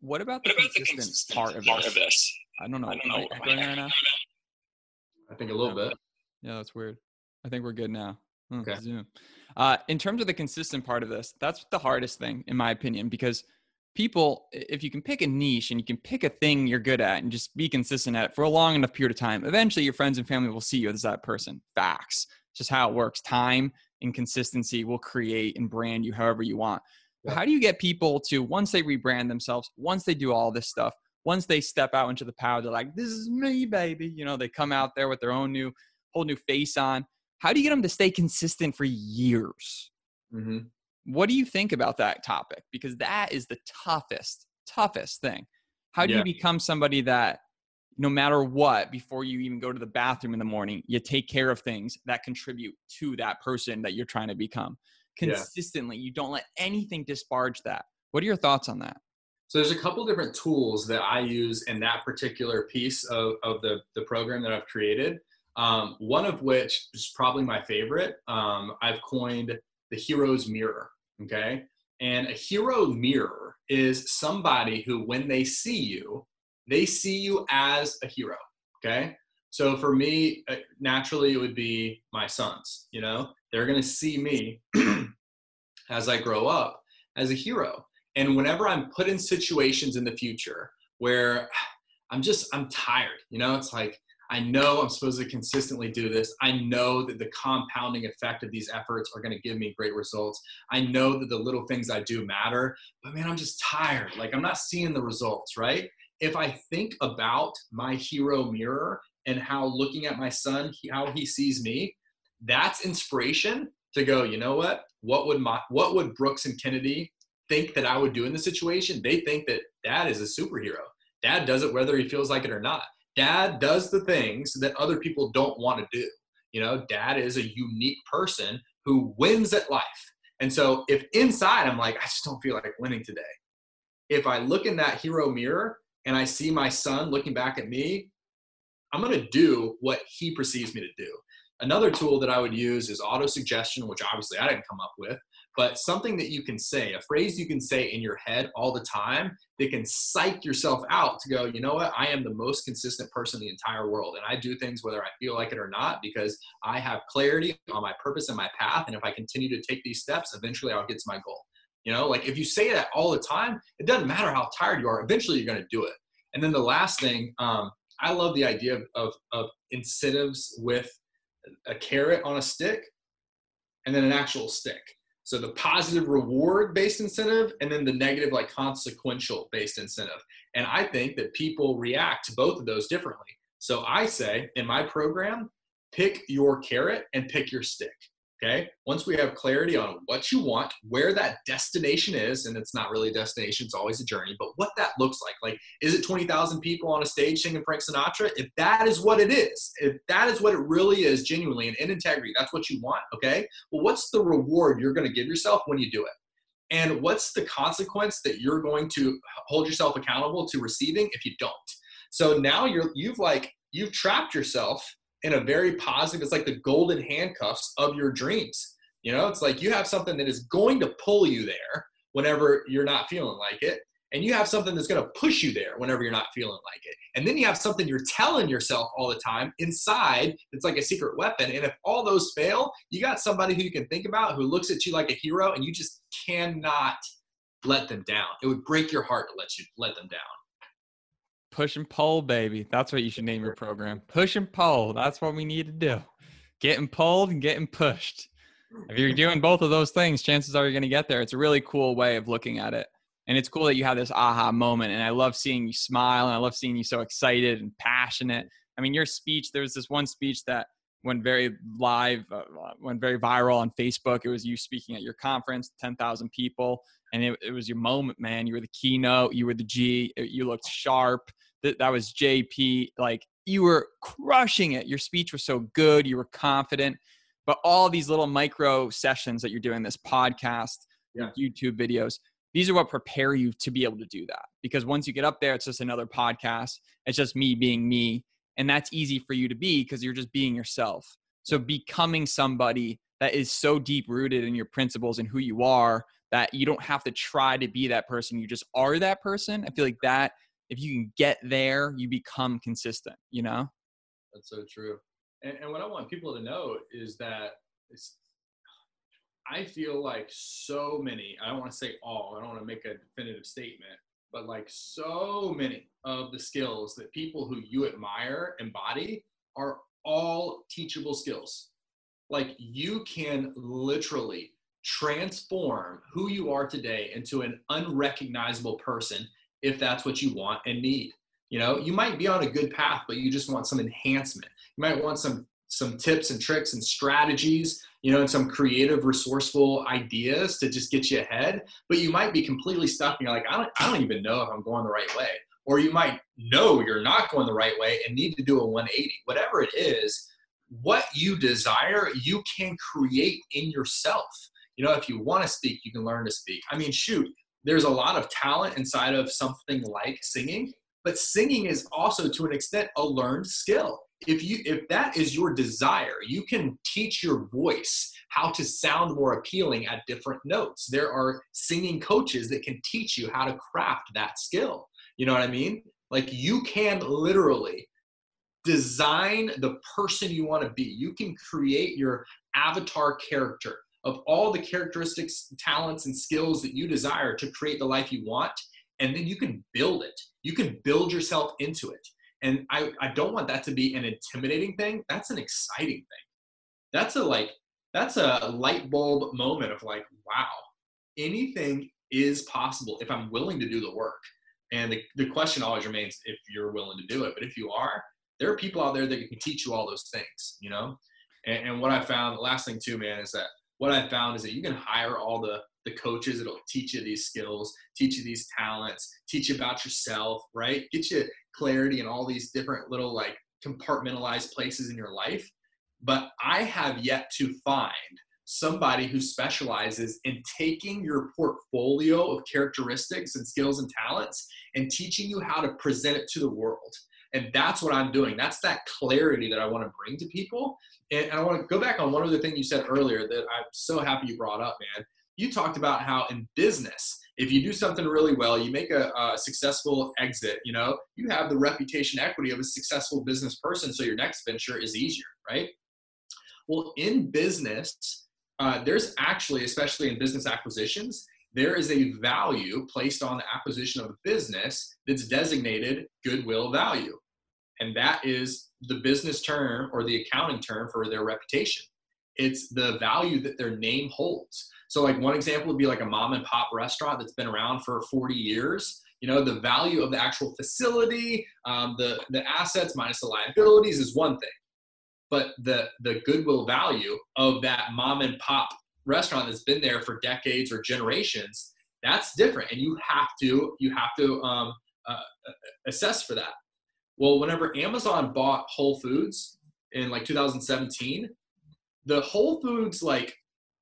What about the, what about consistent, the consistent part, of, part this? of this? I don't know. I don't know. Going right now? I think a little bit. Yeah, that's weird. I think we're good now. Hmm, okay. Zoom. Uh, in terms of the consistent part of this, that's the hardest thing, in my opinion, because people, if you can pick a niche and you can pick a thing you're good at and just be consistent at it for a long enough period of time, eventually your friends and family will see you as that person. Facts. Just how it works. Time and consistency will create and brand you however you want. But how do you get people to, once they rebrand themselves, once they do all this stuff, once they step out into the power, they're like, this is me, baby. You know, they come out there with their own new, whole new face on how do you get them to stay consistent for years? Mm-hmm. What do you think about that topic? Because that is the toughest, toughest thing. How do yeah. you become somebody that no matter what, before you even go to the bathroom in the morning, you take care of things that contribute to that person that you're trying to become consistently. Yeah. You don't let anything disparage that. What are your thoughts on that? So there's a couple different tools that I use in that particular piece of, of the, the program that I've created. Um, one of which is probably my favorite. Um, I've coined the hero's mirror. Okay. And a hero mirror is somebody who, when they see you, they see you as a hero. Okay. So for me, uh, naturally, it would be my sons. You know, they're going to see me as I grow up as a hero. And whenever I'm put in situations in the future where I'm just, I'm tired, you know, it's like, I know I'm supposed to consistently do this. I know that the compounding effect of these efforts are going to give me great results. I know that the little things I do matter, but man, I'm just tired. Like I'm not seeing the results, right? If I think about my hero mirror and how looking at my son, how he sees me, that's inspiration to go, you know what? What would my what would Brooks and Kennedy think that I would do in the situation? They think that dad is a superhero. Dad does it whether he feels like it or not dad does the things that other people don't want to do. You know, dad is a unique person who wins at life. And so if inside I'm like, I just don't feel like winning today. If I look in that hero mirror and I see my son looking back at me, I'm going to do what he perceives me to do. Another tool that I would use is auto suggestion, which obviously I didn't come up with, but something that you can say, a phrase you can say in your head all the time that can psych yourself out to go, you know what, I am the most consistent person in the entire world. And I do things whether I feel like it or not because I have clarity on my purpose and my path. And if I continue to take these steps, eventually I'll get to my goal. You know, like if you say that all the time, it doesn't matter how tired you are, eventually you're going to do it. And then the last thing, um, I love the idea of, of, of incentives with a carrot on a stick and then an actual stick so the positive reward based incentive and then the negative like consequential based incentive. And I think that people react to both of those differently. So I say in my program, pick your carrot and pick your stick. Okay. Once we have clarity on what you want, where that destination is, and it's not really a destination, it's always a journey, but what that looks like. Like, is it 20,000 people on a stage singing Frank Sinatra? If that is what it is, if that is what it really is genuinely and in integrity, that's what you want. Okay. Well, what's the reward you're going to give yourself when you do it? And what's the consequence that you're going to hold yourself accountable to receiving if you don't? So now you're, you've like, you've trapped yourself in a very positive it's like the golden handcuffs of your dreams. You know it's like you have something that is going to pull you there whenever you're not feeling like it and you have something that's going to push you there whenever you're not feeling like it. And then you have something you're telling yourself all the time inside it's like a secret weapon and if all those fail you got somebody who you can think about who looks at you like a hero and you just cannot let them down. It would break your heart to let you let them down Push and pull, baby. That's what you should name your program. Push and pull. That's what we need to do. Getting pulled and getting pushed. If you're doing both of those things, chances are you're going to get there. It's a really cool way of looking at it. And it's cool that you have this aha moment. And I love seeing you smile and I love seeing you so excited and passionate. I mean, your speech, there was this one speech that went very live, uh, went very viral on Facebook. It was you speaking at your conference, 10,000 people. And it, it was your moment, man. You were the keynote, you were the G, you looked sharp that that was JP. Like you were crushing it. Your speech was so good. You were confident. But all these little micro sessions that you're doing, this podcast, yeah. YouTube videos, these are what prepare you to be able to do that. Because once you get up there, it's just another podcast. It's just me being me. And that's easy for you to be because you're just being yourself. So becoming somebody that is so deep rooted in your principles and who you are that you don't have to try to be that person. You just are that person. I feel like that if you can get there, you become consistent, you know? That's so true. And, and what I want people to know is that I feel like so many, I don't want to say all, I don't want to make a definitive statement, but like so many of the skills that people who you admire embody are all teachable skills. Like you can literally transform who you are today into an unrecognizable person if that's what you want and need. You know, you might be on a good path, but you just want some enhancement. You might want some some tips and tricks and strategies, you know, and some creative, resourceful ideas to just get you ahead. But you might be completely stuck and you're like, I don't, I don't even know if I'm going the right way. Or you might know you're not going the right way and need to do a 180. Whatever it is, what you desire, you can create in yourself. You know, if you want to speak, you can learn to speak. I mean, shoot, there's a lot of talent inside of something like singing but singing is also to an extent a learned skill. If you if that is your desire you can teach your voice how to sound more appealing at different notes. There are singing coaches that can teach you how to craft that skill. You know what i mean? Like you can literally design the person you want to be. You can create your avatar character of all the characteristics, talents, and skills that you desire to create the life you want. And then you can build it. You can build yourself into it. And I, I don't want that to be an intimidating thing. That's an exciting thing. That's a like, that's a light bulb moment of like, wow, anything is possible if I'm willing to do the work. And the, the question always remains if you're willing to do it. But if you are, there are people out there that can teach you all those things, you know? And, and what I found, the last thing too, man, is that what I found is that you can hire all the the coaches that'll teach you these skills, teach you these talents, teach you about yourself, right? Get you clarity in all these different little like compartmentalized places in your life. But I have yet to find somebody who specializes in taking your portfolio of characteristics and skills and talents and teaching you how to present it to the world. And that's what I'm doing. That's that clarity that I want to bring to people. And I want to go back on one other thing you said earlier that I'm so happy you brought up, man. you talked about how in business, if you do something really well, you make a, a, successful exit, you know, you have the reputation equity of a successful business person. So your next venture is easier, right? Well, in business, uh, there's actually, especially in business acquisitions, there is a value placed on the acquisition of a business that's designated goodwill value. And that is the business term or the accounting term for their reputation. It's the value that their name holds. So, like one example would be like a mom and pop restaurant that's been around for 40 years. You know, the value of the actual facility, um, the the assets minus the liabilities is one thing, but the the goodwill value of that mom and pop restaurant that's been there for decades or generations, that's different, and you have to you have to um, uh, assess for that. Well, whenever Amazon bought Whole Foods in like 2017, the Whole Foods like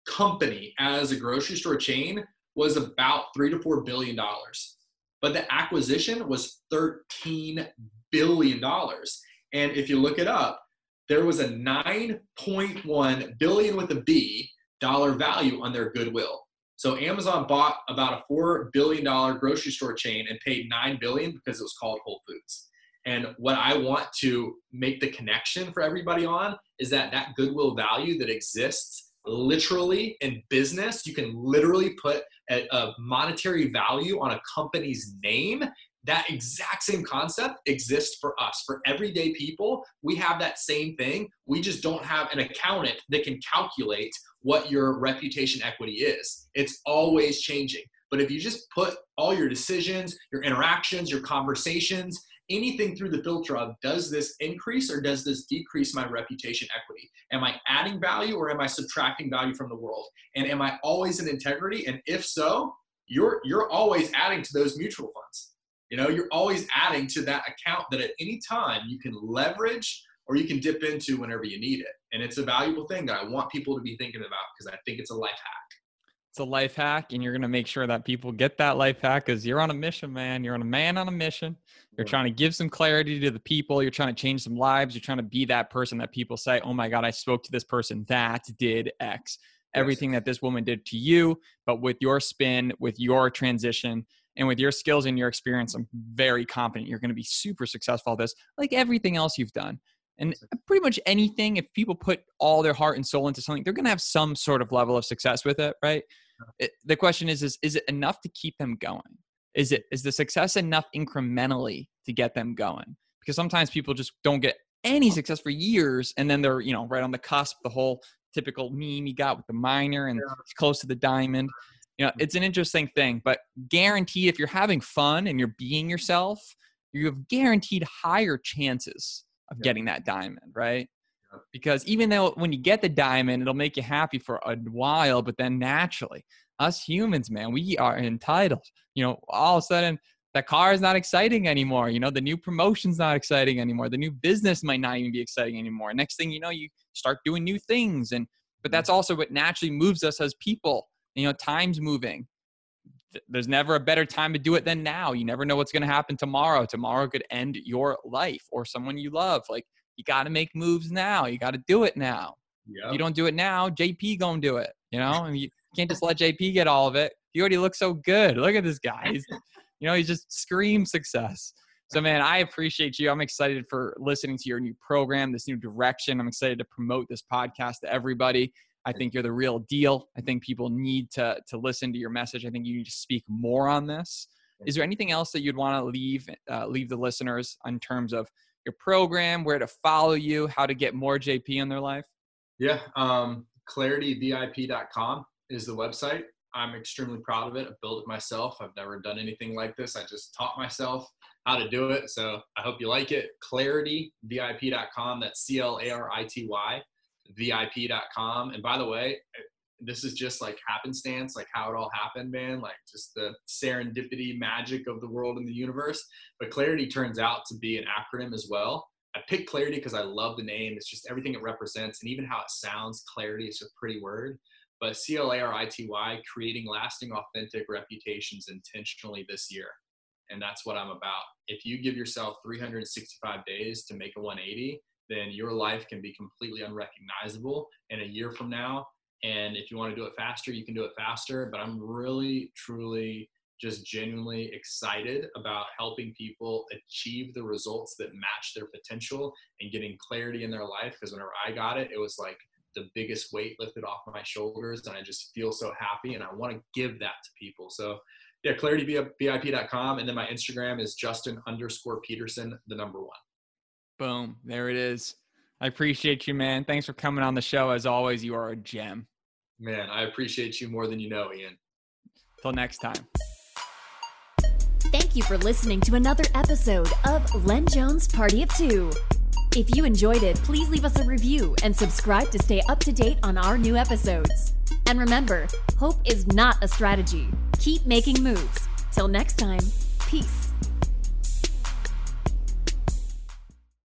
company as a grocery store chain was about three to four billion dollars, but the acquisition was 13 billion dollars. And if you look it up, there was a 9.1 billion with a B dollar value on their goodwill. So Amazon bought about a four billion dollar grocery store chain and paid nine billion because it was called Whole Foods. And what I want to make the connection for everybody on is that that goodwill value that exists literally in business, you can literally put a, a, monetary value on a company's name. That exact same concept exists for us. For everyday people, we have that same thing. We just don't have an accountant that can calculate what your reputation equity is. It's always changing. But if you just put all your decisions, your interactions, your conversations, anything through the filter of does this increase or does this decrease my reputation equity? Am I adding value or am I subtracting value from the world? And am I always in integrity? And if so, you're you're always adding to those mutual funds. You know, you're always adding to that account that at any time you can leverage or you can dip into whenever you need it. And it's a valuable thing that I want people to be thinking about because I think it's a life hack. It's a life hack and you're going to make sure that people get that life hack because you're on a mission man. You're on a man on a mission. You're trying to give some clarity to the people. You're trying to change some lives. You're trying to be that person that people say oh my god i spoke to this person that did x. Everything that this woman did to you but with your spin with your transition and with your skills and your experience i'm very confident you're going to be super successful at this like everything else you've done and pretty much anything if people put all their heart and soul into something they're going to have some sort of level of success with it right it, the question is, is is it enough to keep them going? Is it is the success enough incrementally to get them going? Because sometimes people just don't get any success for years, and then they're you know right on the cusp. The whole typical meme you got with the miner and yeah. it's close to the diamond. You know, it's an interesting thing, but guarantee if you're having fun and you're being yourself, you have guaranteed higher chances of yeah. getting that diamond, right? because even though when you get the diamond, it'll make you happy for a while, but then naturally, us humans, man, we are entitled. You know, all of a sudden, the car is not exciting anymore. You know, the new promotion's not exciting anymore. The new business might not even be exciting anymore. Next thing you know, you start doing new things, and but that's mm. also what naturally moves us as people. You know, time's moving. There's never a better time to do it than now. You never know what's going to happen tomorrow. Tomorrow could end your life or someone you love. Like you got to make moves now. You got to do it now. Yep. If you don't do it now, JP gonna do it. You know, I mean, you can't just let JP get all of it. He already looks so good. Look at this guy. He's, you know, he just screams success. So, man, I appreciate you. I'm excited for listening to your new program, this new direction. I'm excited to promote this podcast to everybody. I think you're the real deal. I think people need to to listen to your message. I think you need to speak more on this. Is there anything else that you'd want to leave uh, leave the listeners in terms of your program, where to follow you, how to get more JP in their life? Yeah, um, clarityvip.com is the website. I'm extremely proud of it. I built it myself. I've never done anything like this. I just taught myself how to do it. So I hope you like it. Clarityvip.com. That's C L A R I T Y, VIP.com. And by the way, this is just like happenstance, like how it all happened, man. Like just the serendipity magic of the world and the universe. But clarity turns out to be an acronym as well. I picked clarity because I love the name. It's just everything it represents and even how it sounds. Clarity is a pretty word. But C L A R I T Y, creating lasting, authentic reputations intentionally this year. And that's what I'm about. If you give yourself 365 days to make a 180, then your life can be completely unrecognizable. in a year from now, And if you want to do it faster, you can do it faster. But I'm really, truly just genuinely excited about helping people achieve the results that match their potential and getting clarity in their life. Because whenever I got it, it was like the biggest weight lifted off my shoulders. And I just feel so happy. And I want to give that to people. So, yeah, clarityvip.com. And then my Instagram is Justin underscore Peterson, the number one. Boom. There it is. I appreciate you, man. Thanks for coming on the show. As always, you are a gem. Man, I appreciate you more than you know, Ian. Till next time. Thank you for listening to another episode of Len Jones Party of Two. If you enjoyed it, please leave us a review and subscribe to stay up to date on our new episodes. And remember, hope is not a strategy. Keep making moves. Till next time, peace.